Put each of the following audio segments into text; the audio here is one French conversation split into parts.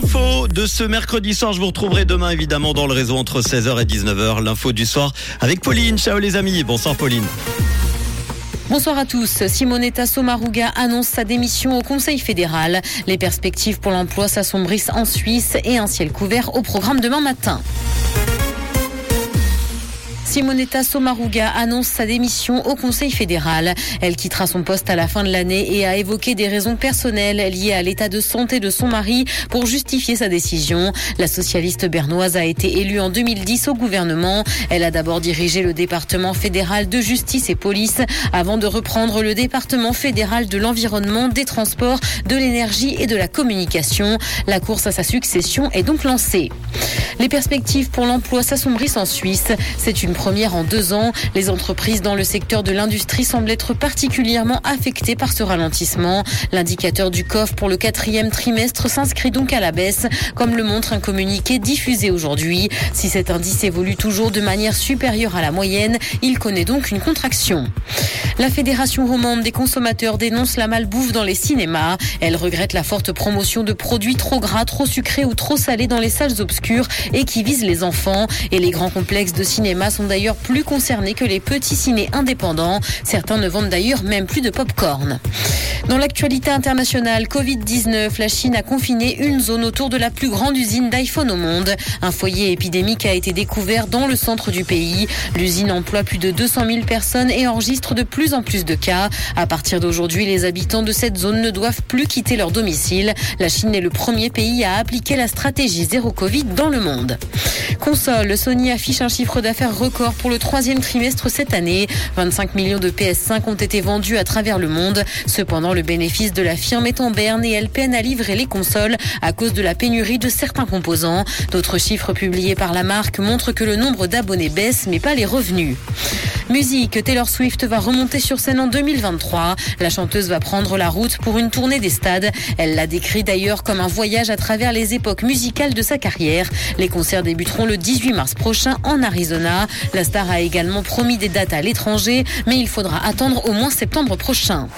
l'info de ce mercredi soir. Je vous retrouverai demain évidemment dans le réseau entre 16h et 19h. L'info du soir avec Pauline. Ciao les amis. Bonsoir Pauline. Bonsoir à tous. Simonetta Sommaruga annonce sa démission au Conseil fédéral. Les perspectives pour l'emploi s'assombrissent en Suisse et un ciel couvert au programme demain matin. Simonetta Sommaruga annonce sa démission au Conseil fédéral. Elle quittera son poste à la fin de l'année et a évoqué des raisons personnelles liées à l'état de santé de son mari pour justifier sa décision. La socialiste bernoise a été élue en 2010 au gouvernement. Elle a d'abord dirigé le département fédéral de justice et police avant de reprendre le département fédéral de l'environnement, des transports, de l'énergie et de la communication. La course à sa succession est donc lancée. Les perspectives pour l'emploi s'assombrissent en Suisse. C'est une en deux ans. Les entreprises dans le secteur de l'industrie semblent être particulièrement affectées par ce ralentissement. L'indicateur du COF pour le quatrième trimestre s'inscrit donc à la baisse, comme le montre un communiqué diffusé aujourd'hui. Si cet indice évolue toujours de manière supérieure à la moyenne, il connaît donc une contraction. La Fédération romande des consommateurs dénonce la malbouffe dans les cinémas. Elle regrette la forte promotion de produits trop gras, trop sucrés ou trop salés dans les salles obscures et qui visent les enfants. Et les grands complexes de cinéma sont d'ailleurs plus concernés que les petits ciné indépendants. Certains ne vendent d'ailleurs même plus de pop-corn. Dans l'actualité internationale, Covid-19, la Chine a confiné une zone autour de la plus grande usine d'iPhone au monde. Un foyer épidémique a été découvert dans le centre du pays. L'usine emploie plus de 200 000 personnes et enregistre de plus en plus de cas. À partir d'aujourd'hui, les habitants de cette zone ne doivent plus quitter leur domicile. La Chine est le premier pays à appliquer la stratégie zéro Covid dans le monde. Console, Sony affiche un chiffre d'affaires record pour le troisième trimestre cette année. 25 millions de PS5 ont été vendus à travers le monde. Cependant, le bénéfice de la firme est en berne et elle peine à livrer les consoles à cause de la pénurie de certains composants. D'autres chiffres publiés par la marque montrent que le nombre d'abonnés baisse, mais pas les revenus. Musique, Taylor Swift va remonter sur scène en 2023. La chanteuse va prendre la route pour une tournée des stades. Elle l'a décrit d'ailleurs comme un voyage à travers les époques musicales de sa carrière. Les concerts débuteront le 18 mars prochain en Arizona. La star a également promis des dates à l'étranger, mais il faudra attendre au moins septembre prochain.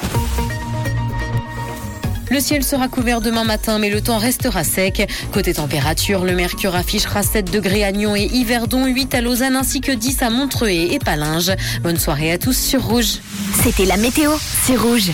Le ciel sera couvert demain matin, mais le temps restera sec. Côté température, le mercure affichera 7 degrés à Nyon et Yverdon, 8 à Lausanne ainsi que 10 à Montreux et Palinges. Bonne soirée à tous sur Rouge. C'était la météo, c'est Rouge.